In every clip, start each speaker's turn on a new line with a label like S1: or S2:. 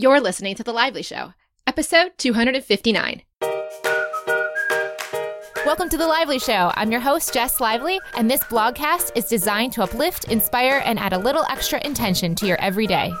S1: You're listening to The Lively Show, episode 259. Welcome to The Lively Show. I'm your host, Jess Lively, and this blogcast is designed to uplift, inspire, and add a little extra intention to your everyday.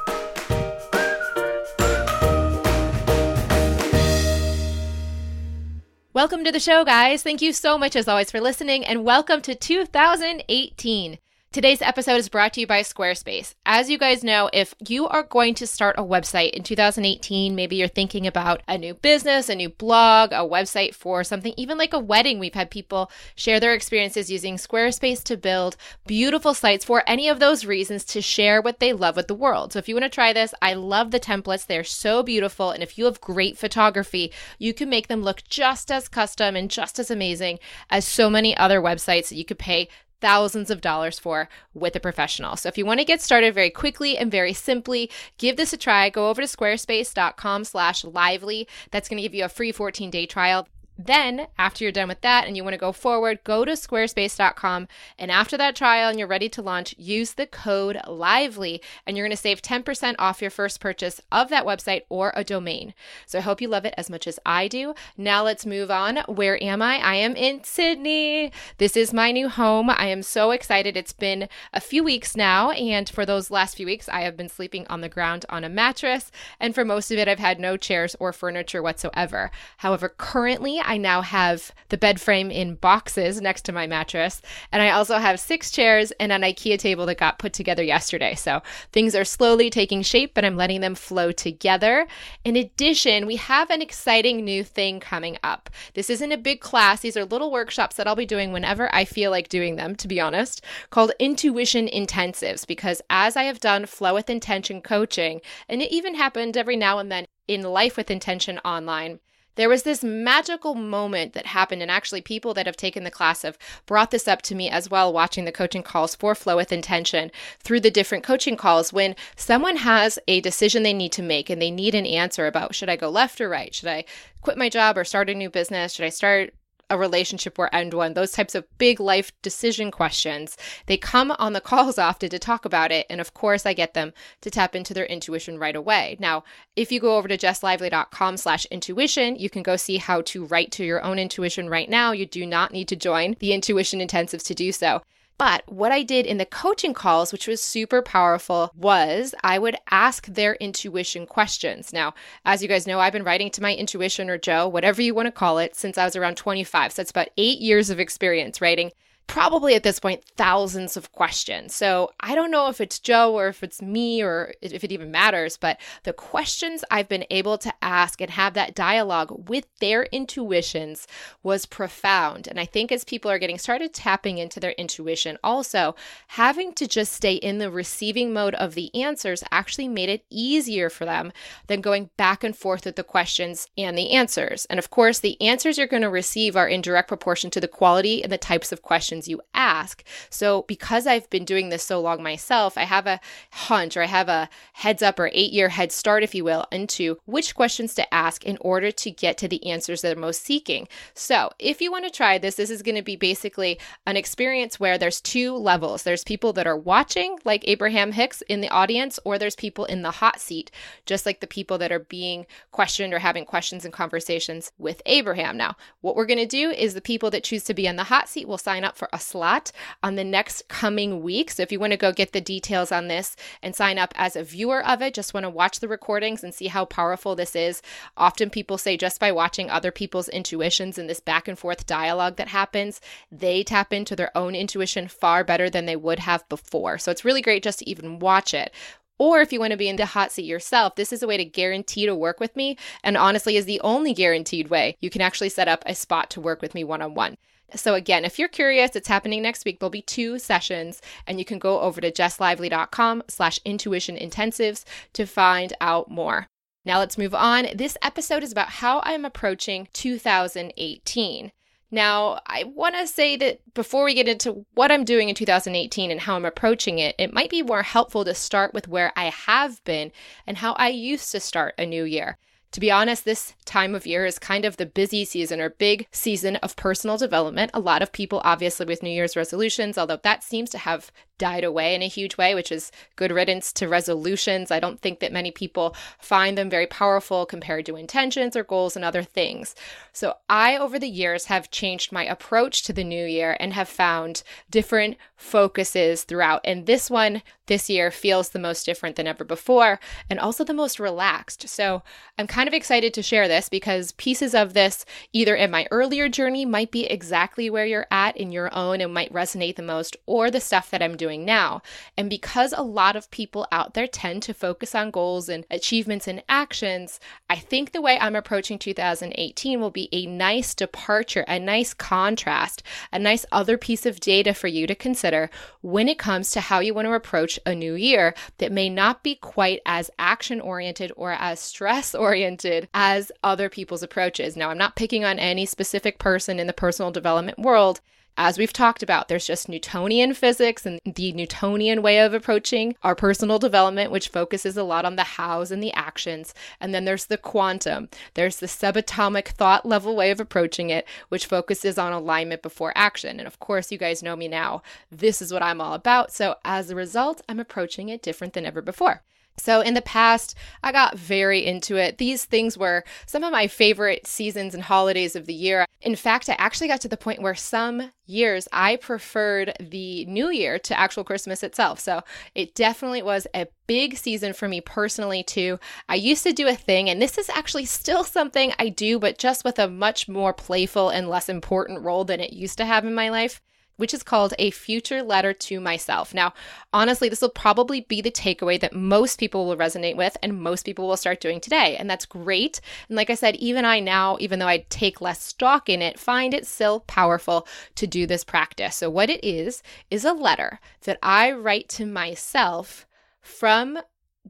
S1: Welcome to the show, guys. Thank you so much, as always, for listening, and welcome to 2018. Today's episode is brought to you by Squarespace. As you guys know, if you are going to start a website in 2018, maybe you're thinking about a new business, a new blog, a website for something, even like a wedding. We've had people share their experiences using Squarespace to build beautiful sites for any of those reasons to share what they love with the world. So if you want to try this, I love the templates. They're so beautiful. And if you have great photography, you can make them look just as custom and just as amazing as so many other websites that you could pay thousands of dollars for with a professional. So if you want to get started very quickly and very simply, give this a try. Go over to squarespace.com slash lively. That's going to give you a free 14-day trial. Then, after you're done with that and you want to go forward, go to squarespace.com. And after that trial and you're ready to launch, use the code LIVELY and you're going to save 10% off your first purchase of that website or a domain. So I hope you love it as much as I do. Now let's move on. Where am I? I am in Sydney. This is my new home. I am so excited. It's been a few weeks now. And for those last few weeks, I have been sleeping on the ground on a mattress. And for most of it, I've had no chairs or furniture whatsoever. However, currently, I now have the bed frame in boxes next to my mattress. And I also have six chairs and an IKEA table that got put together yesterday. So things are slowly taking shape, but I'm letting them flow together. In addition, we have an exciting new thing coming up. This isn't a big class, these are little workshops that I'll be doing whenever I feel like doing them, to be honest, called Intuition Intensives. Because as I have done Flow with Intention coaching, and it even happened every now and then in Life with Intention online, there was this magical moment that happened, and actually, people that have taken the class have brought this up to me as well, watching the coaching calls for Flow with Intention through the different coaching calls. When someone has a decision they need to make and they need an answer about should I go left or right? Should I quit my job or start a new business? Should I start a relationship or end one, those types of big life decision questions. They come on the calls often to talk about it. And of course, I get them to tap into their intuition right away. Now, if you go over to jesslively.com slash intuition, you can go see how to write to your own intuition right now. You do not need to join the intuition intensives to do so. But what I did in the coaching calls, which was super powerful, was I would ask their intuition questions. Now, as you guys know, I've been writing to my intuition or Joe, whatever you want to call it, since I was around 25. So it's about eight years of experience writing probably at this point thousands of questions. So I don't know if it's Joe or if it's me or if it even matters, but the questions I've been able to ask and have that dialogue with their intuitions was profound. And I think as people are getting started tapping into their intuition, also having to just stay in the receiving mode of the answers actually made it easier for them than going back and forth with the questions and the answers. And of course, the answers you're going to receive are in direct proportion to the quality and the types of questions questions you ask. So, because I've been doing this so long myself, I have a hunch or I have a heads up or eight year head start, if you will, into which questions to ask in order to get to the answers that are most seeking. So, if you want to try this, this is going to be basically an experience where there's two levels there's people that are watching, like Abraham Hicks in the audience, or there's people in the hot seat, just like the people that are being questioned or having questions and conversations with Abraham. Now, what we're going to do is the people that choose to be in the hot seat will sign up for a slot on the next coming week. So if you want to go get the details on this and sign up as a viewer of it, just want to watch the recordings and see how powerful this is. Often people say just by watching other people's intuitions and this back and forth dialogue that happens, they tap into their own intuition far better than they would have before. So it's really great just to even watch it. Or if you want to be in the hot seat yourself, this is a way to guarantee to work with me. And honestly, is the only guaranteed way you can actually set up a spot to work with me one on one. So again, if you're curious, it's happening next week. There'll be two sessions and you can go over to jesslively.com slash intuition intensives to find out more. Now let's move on. This episode is about how I'm approaching 2018. Now, I want to say that before we get into what I'm doing in 2018 and how I'm approaching it, it might be more helpful to start with where I have been and how I used to start a new year. To be honest, this time of year is kind of the busy season or big season of personal development. A lot of people, obviously, with New Year's resolutions, although that seems to have died away in a huge way, which is good riddance to resolutions. I don't think that many people find them very powerful compared to intentions or goals and other things. So, I, over the years, have changed my approach to the new year and have found different focuses throughout. And this one this year feels the most different than ever before and also the most relaxed. So, I'm kind of excited to share this because pieces of this, either in my earlier journey, might be exactly where you're at in your own and might resonate the most, or the stuff that I'm doing now. And because a lot of people out there tend to focus on goals and achievements and actions, I think the way I'm approaching 2018 will be a nice departure, a nice contrast, a nice other piece of data for you to consider when it comes to how you want to approach a new year that may not be quite as action oriented or as stress oriented as other people's approaches. Now, I'm not picking on any specific person in the personal development world. As we've talked about, there's just Newtonian physics and the Newtonian way of approaching our personal development, which focuses a lot on the hows and the actions. And then there's the quantum, there's the subatomic thought level way of approaching it, which focuses on alignment before action. And of course, you guys know me now. This is what I'm all about. So as a result, I'm approaching it different than ever before. So, in the past, I got very into it. These things were some of my favorite seasons and holidays of the year. In fact, I actually got to the point where some years I preferred the new year to actual Christmas itself. So, it definitely was a big season for me personally, too. I used to do a thing, and this is actually still something I do, but just with a much more playful and less important role than it used to have in my life which is called A Future Letter to Myself. Now, honestly, this will probably be the takeaway that most people will resonate with and most people will start doing today. And that's great. And like I said, even I now, even though I take less stock in it, find it still powerful to do this practice. So, what it is, is a letter that I write to myself from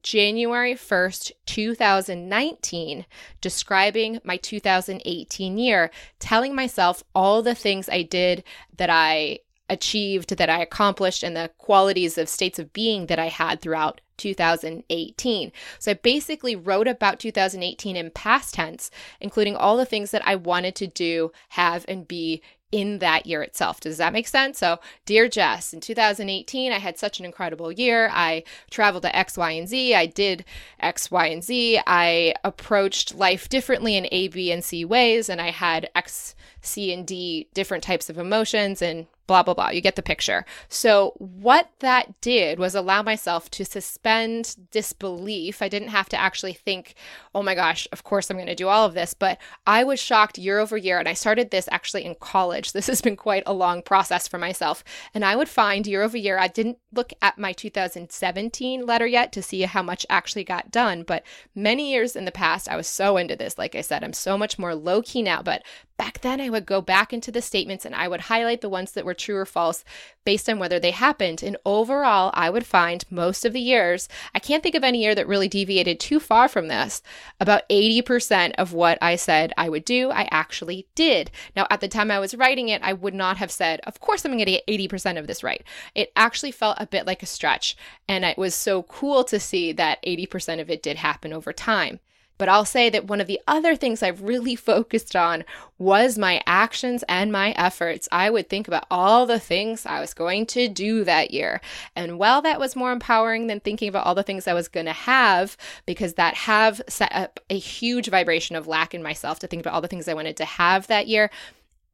S1: January 1st, 2019, describing my 2018 year, telling myself all the things I did that I achieved, that I accomplished, and the qualities of states of being that I had throughout 2018. So I basically wrote about 2018 in past tense, including all the things that I wanted to do, have, and be in that year itself. Does that make sense? So, dear Jess, in 2018, I had such an incredible year. I traveled to X, Y, and Z. I did X, Y, and Z. I approached life differently in A, B, and C ways, and I had X, C, and D different types of emotions and blah, blah, blah. You get the picture. So, what that did was allow myself to suspend disbelief. I didn't have to actually think, oh my gosh, of course I'm going to do all of this. But I was shocked year over year. And I started this actually in college. This has been quite a long process for myself. And I would find year over year, I didn't look at my 2017 letter yet to see how much actually got done. But many years in the past, I was so into this. Like I said, I'm so much more low key now. But back then, I would go back into the statements and I would highlight the ones that were true or false based on whether they happened. And overall, I would find most of the years, I can't think of any year that really deviated too far from this. About 80% of what I said I would do, I actually did. Now, at the time I was writing it, I would not have said, of course I'm going to get 80% of this right. It actually felt a bit like a stretch. And it was so cool to see that 80% of it did happen over time. But I'll say that one of the other things I've really focused on was my actions and my efforts. I would think about all the things I was going to do that year. And while that was more empowering than thinking about all the things I was going to have, because that have set up a huge vibration of lack in myself to think about all the things I wanted to have that year,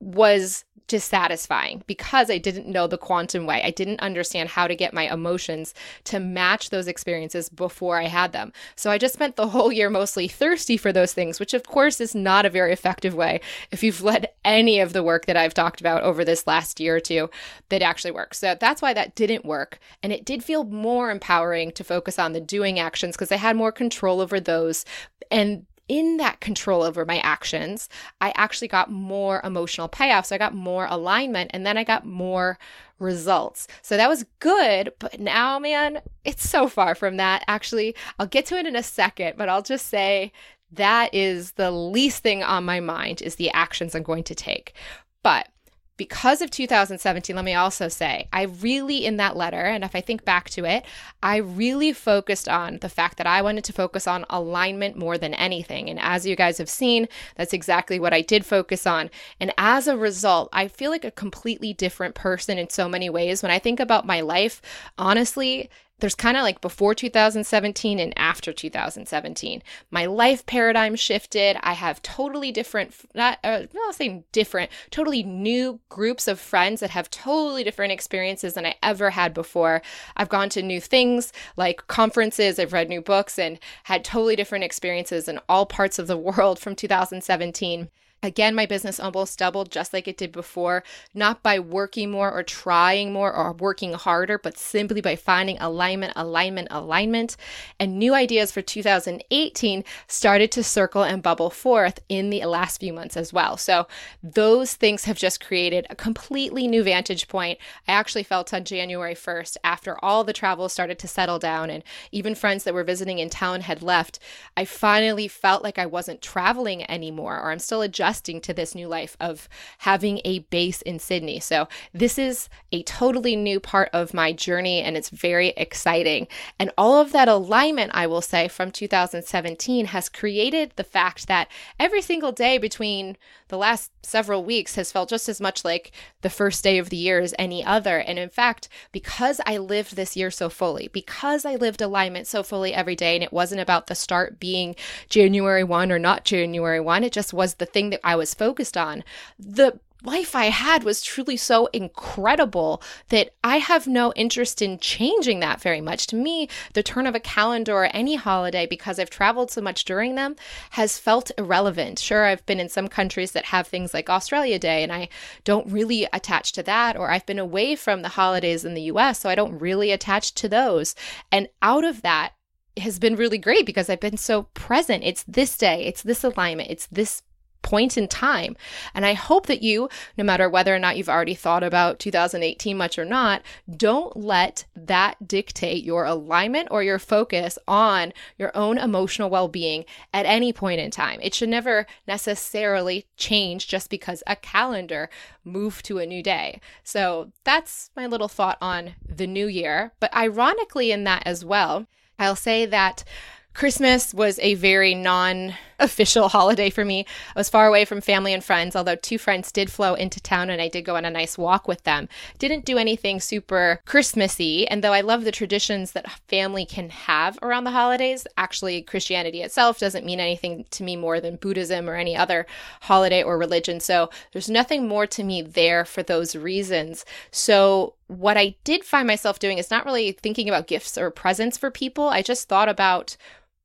S1: was dissatisfying because I didn't know the quantum way. I didn't understand how to get my emotions to match those experiences before I had them. So I just spent the whole year mostly thirsty for those things, which of course is not a very effective way if you've led any of the work that I've talked about over this last year or two that actually works. So that's why that didn't work. And it did feel more empowering to focus on the doing actions because I had more control over those. And in that control over my actions, I actually got more emotional payoff. So I got more alignment and then I got more results. So that was good. But now, man, it's so far from that. Actually, I'll get to it in a second, but I'll just say that is the least thing on my mind is the actions I'm going to take. But because of 2017, let me also say, I really, in that letter, and if I think back to it, I really focused on the fact that I wanted to focus on alignment more than anything. And as you guys have seen, that's exactly what I did focus on. And as a result, I feel like a completely different person in so many ways. When I think about my life, honestly, there's kind of like before 2017 and after 2017. My life paradigm shifted. I have totally different, not, uh, saying different, totally new groups of friends that have totally different experiences than I ever had before. I've gone to new things like conferences, I've read new books, and had totally different experiences in all parts of the world from 2017. Again, my business almost doubled just like it did before, not by working more or trying more or working harder, but simply by finding alignment, alignment, alignment. And new ideas for 2018 started to circle and bubble forth in the last few months as well. So those things have just created a completely new vantage point. I actually felt on January 1st, after all the travel started to settle down and even friends that were visiting in town had left, I finally felt like I wasn't traveling anymore or I'm still adjusting adjusting to this new life of having a base in Sydney. So, this is a totally new part of my journey and it's very exciting. And all of that alignment, I will say, from 2017 has created the fact that every single day between the last several weeks has felt just as much like the first day of the year as any other. And in fact, because I lived this year so fully, because I lived alignment so fully every day, and it wasn't about the start being January 1 or not January 1, it just was the thing that I was focused on. The life I had was truly so incredible that I have no interest in changing that very much. To me, the turn of a calendar or any holiday, because I've traveled so much during them, has felt irrelevant. Sure, I've been in some countries that have things like Australia Day, and I don't really attach to that, or I've been away from the holidays in the US, so I don't really attach to those. And out of that, has been really great because I've been so present. It's this day, it's this alignment, it's this point in time. And I hope that you, no matter whether or not you've already thought about 2018 much or not, don't let that dictate your alignment or your focus on your own emotional well being at any point in time. It should never necessarily change just because a calendar moved to a new day. So that's my little thought on the new year. But ironically, in that as well, I'll say that Christmas was a very non official holiday for me. I was far away from family and friends, although two friends did flow into town and I did go on a nice walk with them. Didn't do anything super Christmassy, and though I love the traditions that family can have around the holidays, actually, Christianity itself doesn't mean anything to me more than Buddhism or any other holiday or religion. So there's nothing more to me there for those reasons. So what I did find myself doing is not really thinking about gifts or presents for people. I just thought about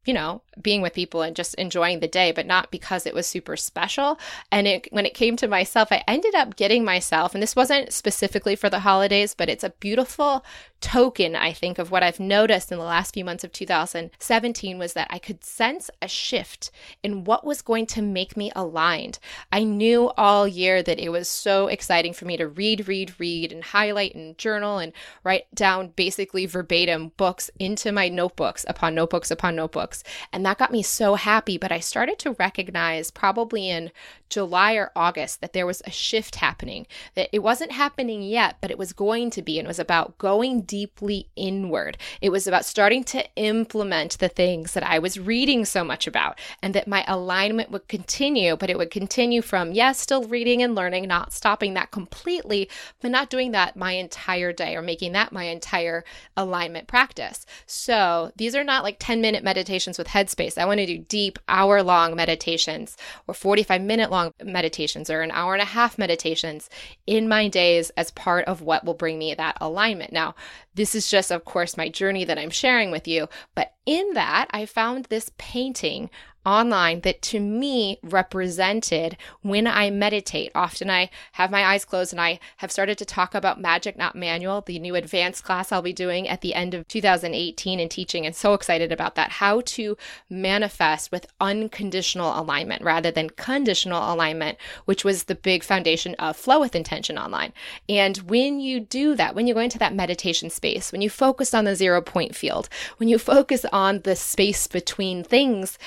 S1: you know, being with people and just enjoying the day, but not because it was super special. And it, when it came to myself, I ended up getting myself, and this wasn't specifically for the holidays, but it's a beautiful token, I think, of what I've noticed in the last few months of 2017 was that I could sense a shift in what was going to make me aligned. I knew all year that it was so exciting for me to read, read, read, and highlight and journal and write down basically verbatim books into my notebooks upon notebooks upon notebooks. And that got me so happy. But I started to recognize probably in July or August that there was a shift happening, that it wasn't happening yet, but it was going to be. And it was about going deeply inward. It was about starting to implement the things that I was reading so much about, and that my alignment would continue, but it would continue from, yes, still reading and learning, not stopping that completely, but not doing that my entire day or making that my entire alignment practice. So these are not like 10 minute meditations with Headspace. I want to do deep, hour long meditations or 45 minute long meditations or an hour and a half meditations in my days as part of what will bring me that alignment. Now, this is just, of course, my journey that I'm sharing with you. But in that, I found this painting online that to me represented when I meditate. Often I have my eyes closed and I have started to talk about Magic Not Manual, the new advanced class I'll be doing at the end of 2018 and teaching, and so excited about that. How to manifest with unconditional alignment rather than conditional alignment, which was the big foundation of Flow with Intention online. And when you do that, when you go into that meditation space, when you focus on the zero point field, when you focus on the space between things,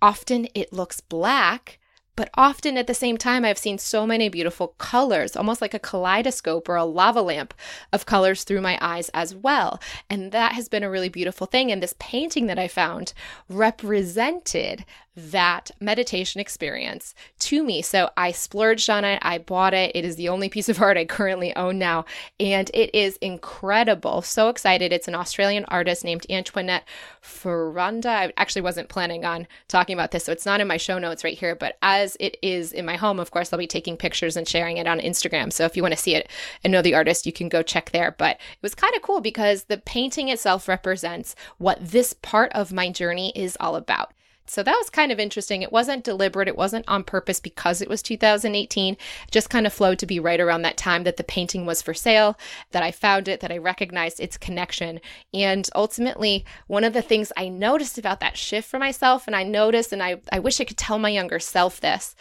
S1: Often it looks black, But often at the same time, I've seen so many beautiful colors, almost like a kaleidoscope or a lava lamp of colors through my eyes as well. And that has been a really beautiful thing. And this painting that I found represented that meditation experience to me. So I splurged on it. I bought it. It is the only piece of art I currently own now. And it is incredible. So excited. It's an Australian artist named Antoinette Ferranda. I actually wasn't planning on talking about this, so it's not in my show notes right here. But as it is in my home, of course, I'll be taking pictures and sharing it on Instagram. So if you want to see it and know the artist, you can go check there. But it was kind of cool because the painting itself represents what this part of my journey is all about. So that was kind of interesting. It wasn't deliberate, it wasn't on purpose because it was 2018. It just kind of flowed to be right around that time that the painting was for sale, that I found it, that I recognized its connection. And ultimately, one of the things I noticed about that shift for myself, and I noticed, and I, I wish I could tell my younger self this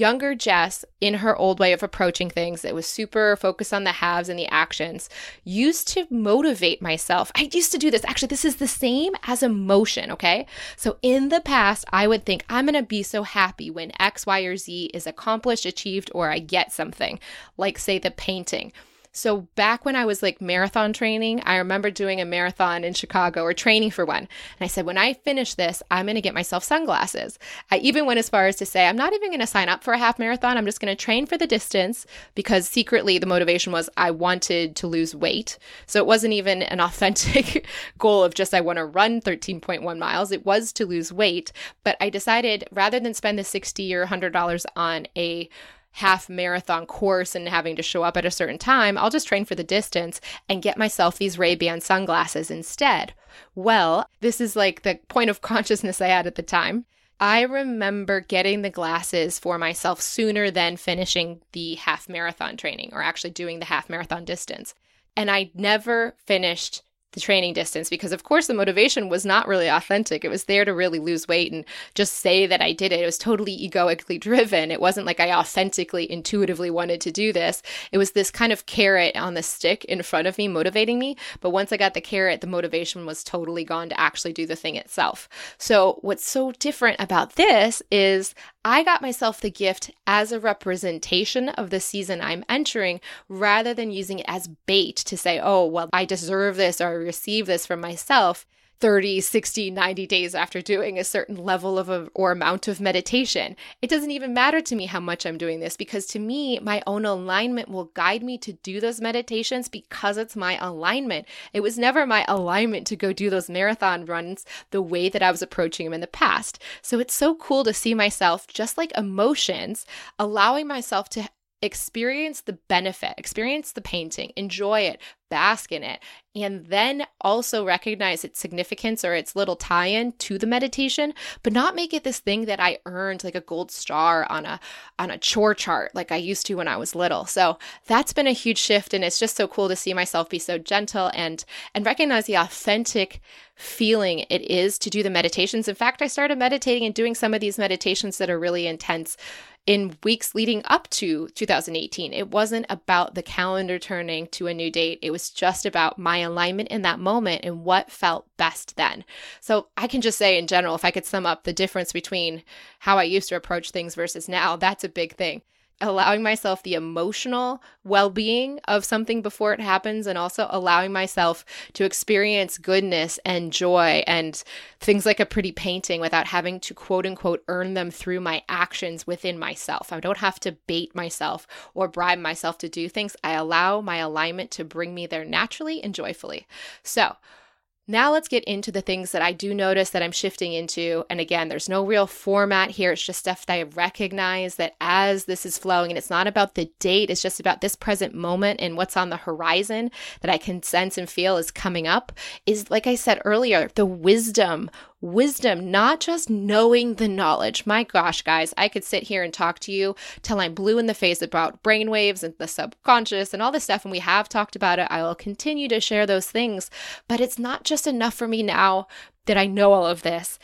S1: younger Jess, in her old way of approaching things, it was super focused on the haves and the actions, used to motivate myself. I used to do this. Actually, this is the same as emotion, okay? So in the past, past, I would think I'm going to be so happy when X, Y, or Z is accomplished, achieved, or I get something, like, say, the painting. So back when I was like marathon training, I remember doing a marathon in Chicago or training for one. And I said, when I finish this, I'm going to get myself sunglasses. I even went as far as to say, I'm not even going to sign up for a half marathon. I'm just going to train for the distance because secretly the motivation was I wanted to lose weight. So it wasn't even an authentic goal of just I want to run 13.1 miles. It was to lose weight. But I decided rather than spend the 60 or $100 on a half marathon course and having to show up at a certain time, I'll just train for the distance and get myself these Ray-Ban sunglasses instead. Well, this is like the point of consciousness I had at the time. I remember getting the glasses for myself sooner than finishing the half marathon training or actually doing the half marathon distance. And I never finished the training distance because of course the motivation was not really authentic. It was there to really lose weight and just say that i did it. It was totally egoically driven. It wasn't like i authentically intuitively wanted to do this. It was this kind of carrot on the stick in front of me motivating me. But once i got the carrot the motivation was totally gone to actually do the thing itself. So what's so different about this is I got myself the gift as a representation of the season I'm entering rather than using it as bait to say, oh, well, I deserve this or I receive this from myself. 30, 60, 90 days after doing a certain level of a, or amount of meditation. It doesn't even matter to me how much I'm doing this because to me, my own alignment will guide me to do those meditations because it's my alignment. It was never my alignment to go do those marathon runs the way that I was approaching them in the past. So it's so cool to see myself, just like emotions, allowing myself to experience the benefit, experience the painting, enjoy it, bask in it, and then also recognize its significance or its little tie in to the meditation, but not make it this thing that I earned like a gold star on a on a chore chart like I used to when I was little. So that's been a huge shift and it's just so cool to see myself be so gentle and and recognize the authentic feeling it is to do the meditations. In fact, I started meditating and doing some of these meditations that are really intense in weeks leading up to 2018. It wasn't about the calendar turning to a new date. It was just about my alignment in that moment and what felt best then. So I can just say in general, if I could sum up the difference between how I used to approach things versus now, that's a big thing allowing myself the emotional well being of something before it happens, and also allowing myself to experience goodness and joy and things like a pretty painting without having to quote unquote earn them through my actions within myself. I don't have to bait myself or bribe myself to do things. I allow my alignment to bring me there naturally and joyfully. So, now let's get into the things that I do notice that I'm shifting into. And again, there's no real format here. It's just stuff that I recognize that as this is flowing, and it's not about the date, it's just about this present moment and what's on the horizon that I can sense and feel is coming up, is like I said earlier, the wisdom wisdom, not just knowing the knowledge. My gosh, guys, I could sit here and talk to you till I'm blue in the face about brainwaves and the subconscious and all this stuff, and we have talked about it. I will continue to share those things, but it's not just enough for me now that I know all of this.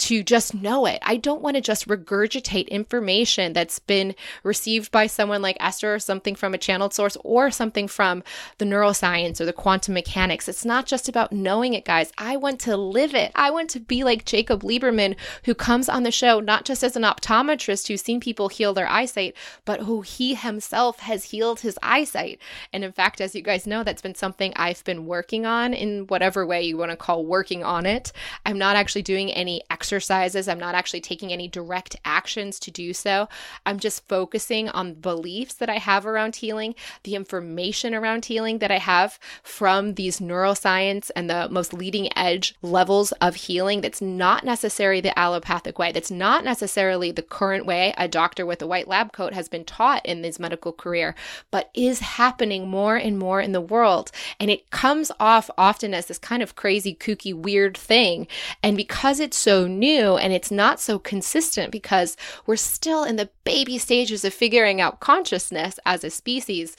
S1: To just know it. I don't want to just regurgitate information that's been received by someone like Esther or something from a channeled source or something from the neuroscience or the quantum mechanics. It's not just about knowing it, guys. I want to live it. I want to be like Jacob Liberman, who comes on the show not just as an optometrist who's seen people heal their eyesight, but who he himself has healed his eyesight. And in fact, as you guys know, that's been something I've been working on in whatever way you want to call working on it. I'm not actually doing any exercises. I'm not actually taking any direct actions to do so. I'm just focusing on beliefs that I have around healing, the information around healing that I have from these neuroscience and the most leading edge levels of healing that's not necessarily the allopathic way. That's not necessarily the current way a doctor with a white lab coat has been taught in his medical career, but is happening more and more in the world. And it comes off often as this kind of crazy, kooky, weird thing. And because it's so new and it's not so consistent because we're still in the baby stages of figuring out consciousness as a species,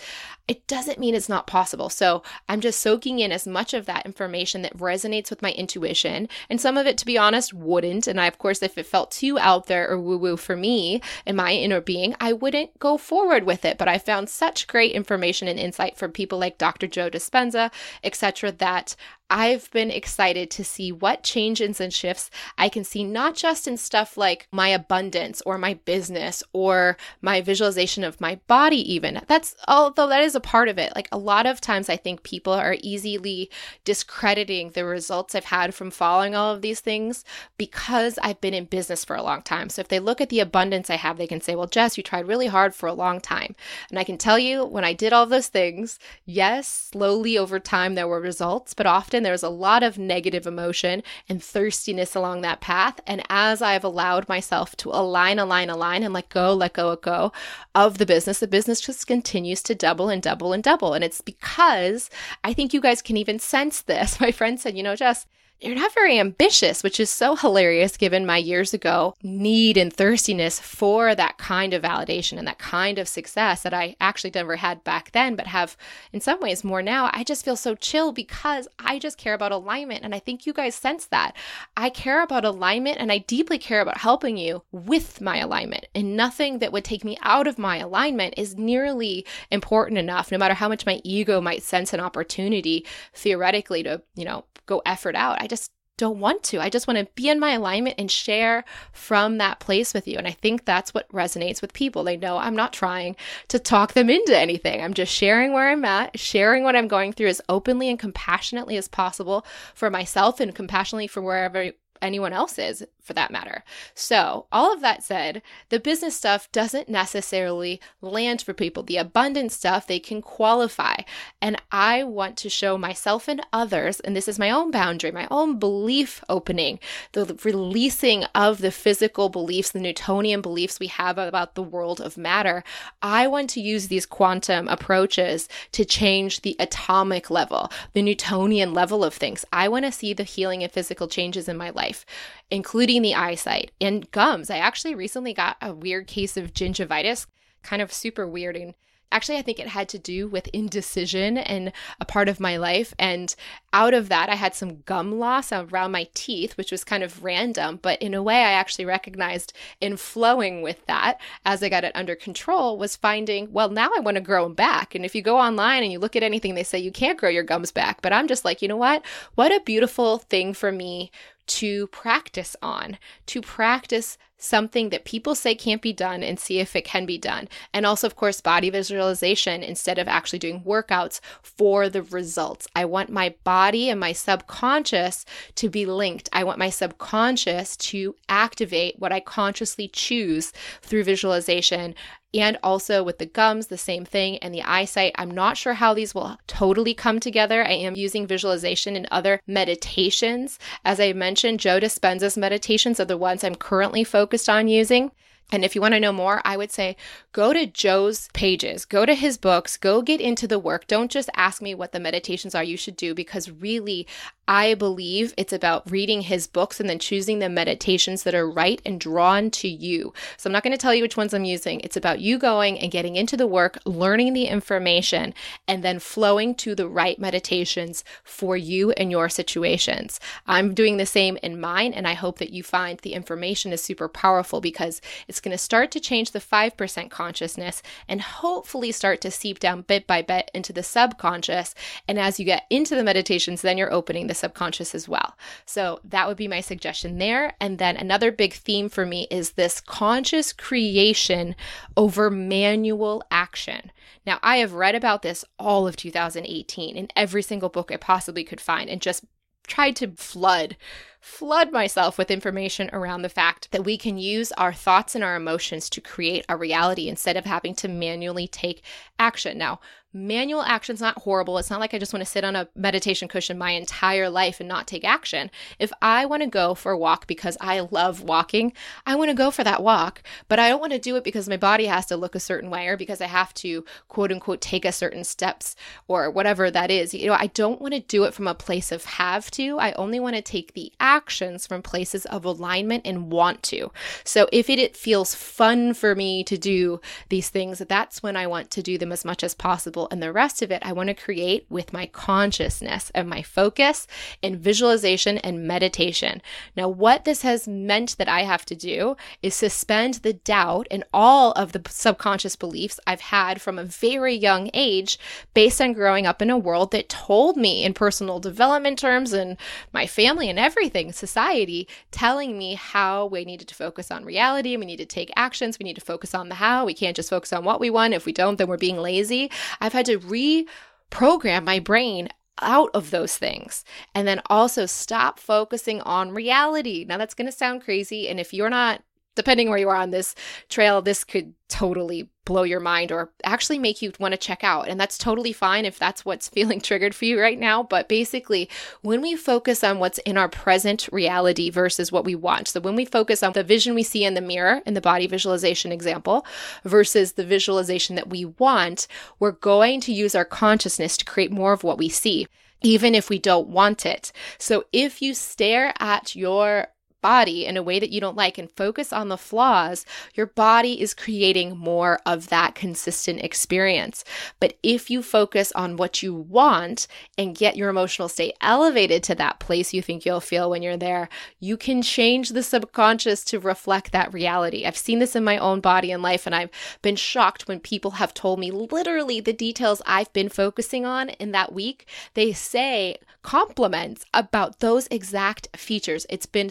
S1: it doesn't mean it's not possible. So I'm just soaking in as much of that information that resonates with my intuition. And some of it, to be honest, wouldn't. And I, of course, if it felt too out there or woo woo for me and my inner being, I wouldn't go forward with it. But I found such great information and insight from people like Dr. Joe Dispenza, etc., that I've been excited to see what changes and shifts I can see, not just in stuff like my abundance or my business or my visualization of my body, even. That's although that is a part of it. Like a lot of times, I think people are easily discrediting the results I've had from following all of these things because I've been in business for a long time. So if they look at the abundance I have, they can say, Well, Jess, you tried really hard for a long time. And I can tell you, when I did all those things, yes, slowly over time there were results, but often often there's a lot of negative emotion and thirstiness along that path. And as I've allowed myself to align, align, align, and let go, let go, let go of the business, the business just continues to double and double and double. And it's because I think you guys can even sense this. My friend said, you know, Jess, you're not very ambitious, which is so hilarious given my years ago need and thirstiness for that kind of validation and that kind of success that I actually never had back then, but have in some ways more now. I just feel so chill because I just care about alignment. And I think you guys sense that. I care about alignment and I deeply care about helping you with my alignment. And nothing that would take me out of my alignment is nearly important enough, no matter how much my ego might sense an opportunity theoretically to, you know, go effort out. Just don't want to. I just want to be in my alignment and share from that place with you. And I think that's what resonates with people. They know I'm not trying to talk them into anything. I'm just sharing where I'm at, sharing what I'm going through as openly and compassionately as possible for myself and compassionately for wherever anyone else is for that matter. So, all of that said, the business stuff doesn't necessarily land for people. The abundant stuff, they can qualify. And I want to show myself and others, and this is my own boundary, my own belief opening, the releasing of the physical beliefs, the Newtonian beliefs we have about the world of matter. I want to use these quantum approaches to change the atomic level, the Newtonian level of things. I want to see the healing and physical changes in my life including the eyesight and gums. I actually recently got a weird case of gingivitis, kind of super weird. And actually, I think it had to do with indecision and a part of my life. And out of that, I had some gum loss around my teeth, which was kind of random. But in a way, I actually recognized in flowing with that as I got it under control was finding, well, now I want to grow them back. And if you go online and you look at anything, they say you can't grow your gums back. But I'm just like, you know what? What a beautiful thing for me to practice on, to practice something that people say can't be done and see if it can be done. And also, of course, body visualization instead of actually doing workouts for the results. I want my body and my subconscious to be linked. I want my subconscious to activate what I consciously choose through visualization and also with the gums, the same thing, and the eyesight. I'm not sure how these will totally come together. I am using visualization in other meditations. As I mentioned, Joe Dispenza's meditations are the ones I'm currently focused on using. And if you want to know more, I would say go to Joe's pages, go to his books, go get into the work. Don't just ask me what the meditations are you should do because really I believe it's about reading his books and then choosing the meditations that are right and drawn to you. So I'm not going to tell you which ones I'm using. It's about you going and getting into the work, learning the information, and then flowing to the right meditations for you and your situations. I'm doing the same in mine, and I hope that you find the information is super powerful because it's going to start to change the 5% consciousness and hopefully start to seep down bit by bit into the subconscious. And as you get into the meditations, then you're opening the subconscious as well. So that would be my suggestion there. And then another big theme for me is this conscious creation over manual action. Now, I have read about this all of 2018 in every single book I possibly could find and just tried to flood flood myself with information around the fact that we can use our thoughts and our emotions to create a reality instead of having to manually take action. Now, manual action's not horrible. It's not like I just want to sit on a meditation cushion my entire life and not take action. If I want to go for a walk because I love walking, I want to go for that walk, but I don't want to do it because my body has to look a certain way or because I have to quote unquote take a certain steps or whatever that is. You know, I don't want to do it from a place of have to. I only want to take the actions from places of alignment and want to. So if it, it feels fun for me to do these things, that's when I want to do them as much as possible and the rest of it I want to create with my consciousness and my focus and visualization and meditation. Now, what this has meant that I have to do is suspend the doubt and all of the subconscious beliefs I've had from a very young age based on growing up in a world that told me in personal development terms and my family and everything, society, telling me how we needed to focus on reality, and we need to take actions, we need to focus on the how, we can't just focus on what we want. If we don't, then we're being lazy. I've had to reprogram my brain out of those things and then also stop focusing on reality. Now, that's going to sound crazy. And if you're not depending where you are on this trail, this could totally blow your mind or actually make you want to check out. And that's totally fine if that's what's feeling triggered for you right now. But basically, when we focus on what's in our present reality versus what we want, so when we focus on the vision we see in the mirror, in the body visualization example, versus the visualization that we want, we're going to use our consciousness to create more of what we see even if we don't want it. So if you stare at your body in a way that you don't like and focus on the flaws, your body is creating more of that consistent experience. But if you focus on what you want and get your emotional state elevated to that place you think you'll feel when you're there, you can change the subconscious to reflect that reality. I've seen this in my own body and life, and I've been shocked when people have told me literally the details I've been focusing on in that week. They say compliments about those exact features. It's been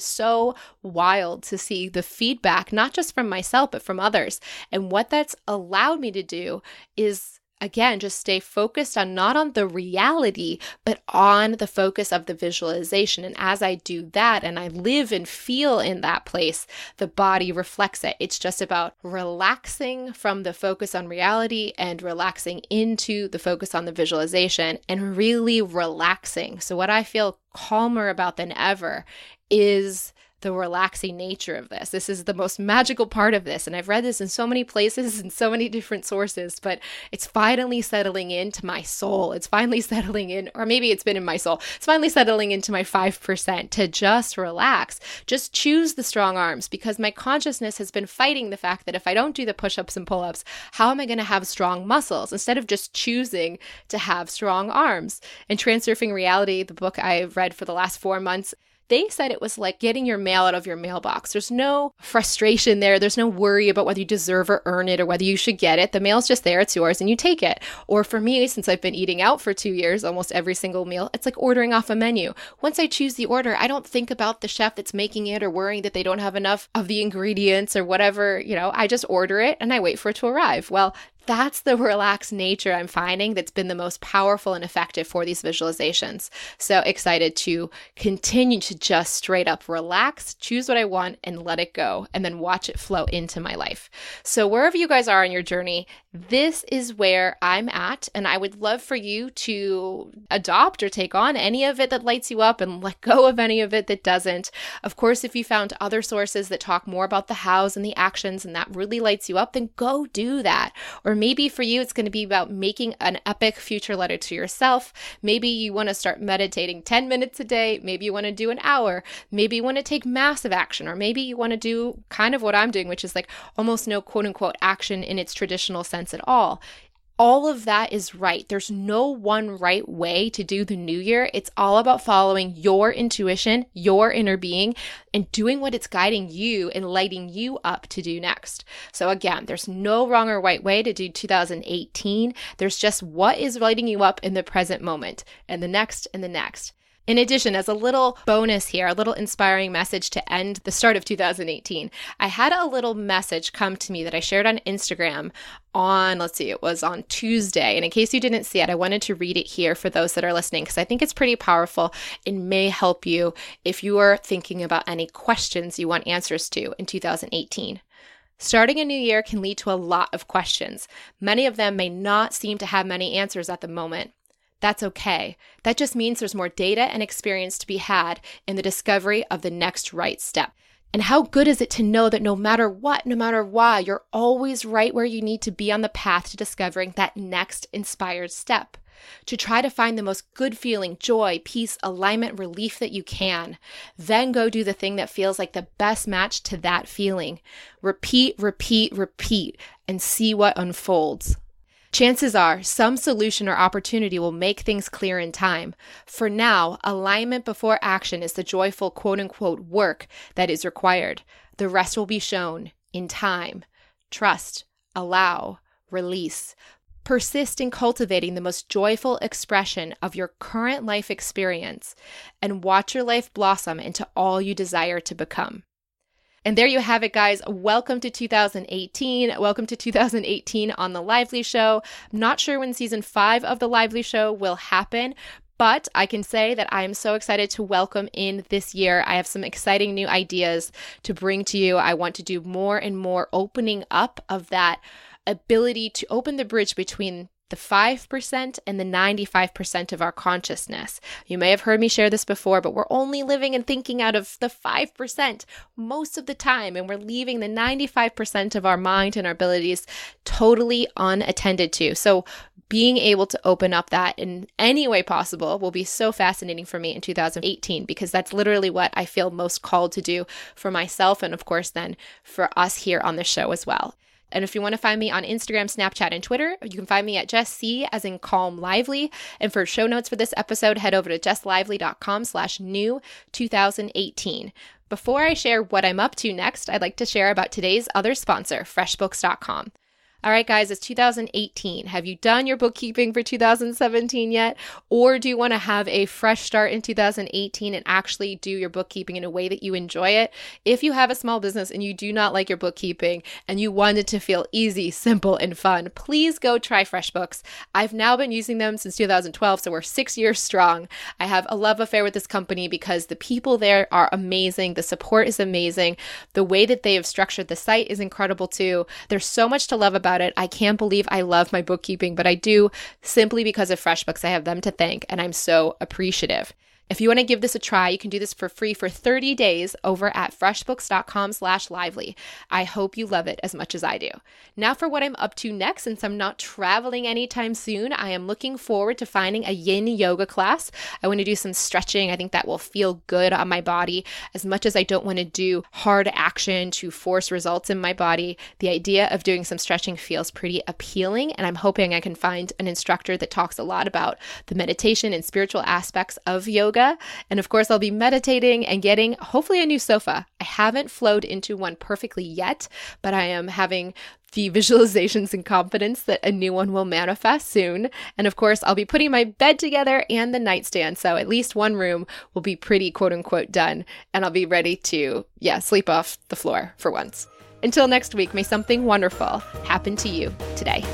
S1: wild to see the feedback, not just from myself, but from others. And what that's allowed me to do is again just stay focused on not on the reality but on the focus of the visualization. And as i do that and i live and feel in that place the body reflects it. It's just about relaxing from the focus on reality and relaxing into the focus on the visualization and really relaxing. So what i feel calmer about than ever is the relaxing nature of this. This is the most magical part of this. And I've read this in so many places and so many different sources, but it's finally settling into my soul. It's finally settling in, or maybe it's been in my soul. It's finally settling into my 5% to just relax. Just choose the strong arms because my consciousness has been fighting the fact that if I don't do the push ups and pull ups, how am I going to have strong muscles instead of just choosing to have strong arms? And Transurfing Reality, the book I've read for the last four months, they said it was like getting your mail out of your mailbox. There's no frustration there. There's no worry about whether you deserve or earn it or whether you should get it. The mail's just there, it's yours, and you take it. Or for me, since I've been eating out for two years, almost every single meal, it's like ordering off a menu. Once I choose the order, I don't think about the chef that's making it or worrying that they don't have enough of the ingredients or whatever. You know, I just order it and I wait for it to arrive. Well, that's the relaxed nature I'm finding that's been the most powerful and effective for these visualizations. So excited to continue to just straight up relax, choose what I want, and let it go, and then watch it flow into my life. So, wherever you guys are on your journey, this is where I'm at. And I would love for you to adopt or take on any of it that lights you up and let go of any of it that doesn't. Of course, if you found other sources that talk more about the hows and the actions and that really lights you up, then go do that. Or maybe for you, it's going to be about making an epic future letter to yourself. Maybe you want to start meditating 10 minutes a day. Maybe you want to do an hour. Maybe you want to take massive action, or maybe you want to do kind of what I'm doing, which is like almost no quote unquote action in its traditional sense at all all of that is right. There's no one right way to do the new year. It's all about following your intuition, your inner being, and doing what it's guiding you and lighting you up to do next. So, again, there's no wrong or right way to do 2018. There's just what is lighting you up in the present moment and the next and the next. In addition, as a little bonus here, a little inspiring message to end the start of 2018, I had a little message come to me that I shared on Instagram on, let's see, it was on Tuesday. And in case you didn't see it, I wanted to read it here for those that are listening because I think it's pretty powerful and may help you if you are thinking about any questions you want answers to in 2018. Starting a new year can lead to a lot of questions. Many of them may not seem to have many answers at the moment. That's okay. That just means there's more data and experience to be had in the discovery of the next right step. And how good is it to know that no matter what, no matter why, you're always right where you need to be on the path to discovering that next inspired step? To try to find the most good feeling, joy, peace, alignment, relief that you can. Then go do the thing that feels like the best match to that feeling. Repeat, repeat, repeat, and see what unfolds. Chances are some solution or opportunity will make things clear in time. For now, alignment before action is the joyful quote unquote work that is required. The rest will be shown in time. Trust, allow, release. Persist in cultivating the most joyful expression of your current life experience and watch your life blossom into all you desire to become. And there you have it, guys. Welcome to 2018. Welcome to 2018 on The Lively Show. I'm not sure when season five of The Lively Show will happen, but I can say that I am so excited to welcome in this year. I have some exciting new ideas to bring to you. I want to do more and more opening up of that ability to open the bridge between the 5% and the 95% of our consciousness. You may have heard me share this before, but we're only living and thinking out of the 5% most of the time, and we're leaving the 95% of our mind and our abilities totally unattended to. So, being able to open up that in any way possible will be so fascinating for me in 2018 because that's literally what I feel most called to do for myself and, of course, then for us here on the show as well. And if you want to find me on Instagram, Snapchat, and Twitter, you can find me at Jess C as in Calm Lively. And for show notes for this episode, head over to jesslively.com slash new 2018. Before I share what I'm up to next, I'd like to share about today's other sponsor, FreshBooks.com. All right, guys, it's 2018. Have you done your bookkeeping for 2017 yet? Or do you want to have a fresh start in 2018 and actually do your bookkeeping in a way that you enjoy it? If you have a small business and you do not like your bookkeeping and you want it to feel easy, simple, and fun, please go try FreshBooks. I've now been using them since 2012, so we're six years strong. I have a love affair with this company because the people there are amazing, the support is amazing, the way that they have structured the site is incredible too. There's so much to love about about it. I can't believe I love my bookkeeping, but I do simply because of FreshBooks. I have them to thank, and I'm so appreciative. If you want to give this a try, you can do this for free for 30 days over at freshbooks.com slash lively. I hope you love it as much as I do. Now for what I'm up to next, since I'm not traveling anytime soon, I am looking forward to finding a yin yoga class. I want to do some stretching. I think that will feel good on my body. As much as I don't want to do hard action to force results in my body, the idea of doing some stretching feels pretty appealing. And I'm hoping I can find an instructor that talks a lot about the meditation and spiritual aspects of yoga yoga. And of course, I'll be meditating and getting hopefully a new sofa. I haven't flowed into one perfectly yet, but I am having the visualizations and confidence that a new one will manifest soon. And of course, I'll be putting my bed together and the nightstand. So at least one room will be pretty quote unquote done. And I'll be ready to, yeah, sleep off the floor for once. Until next week, may something wonderful happen to you today.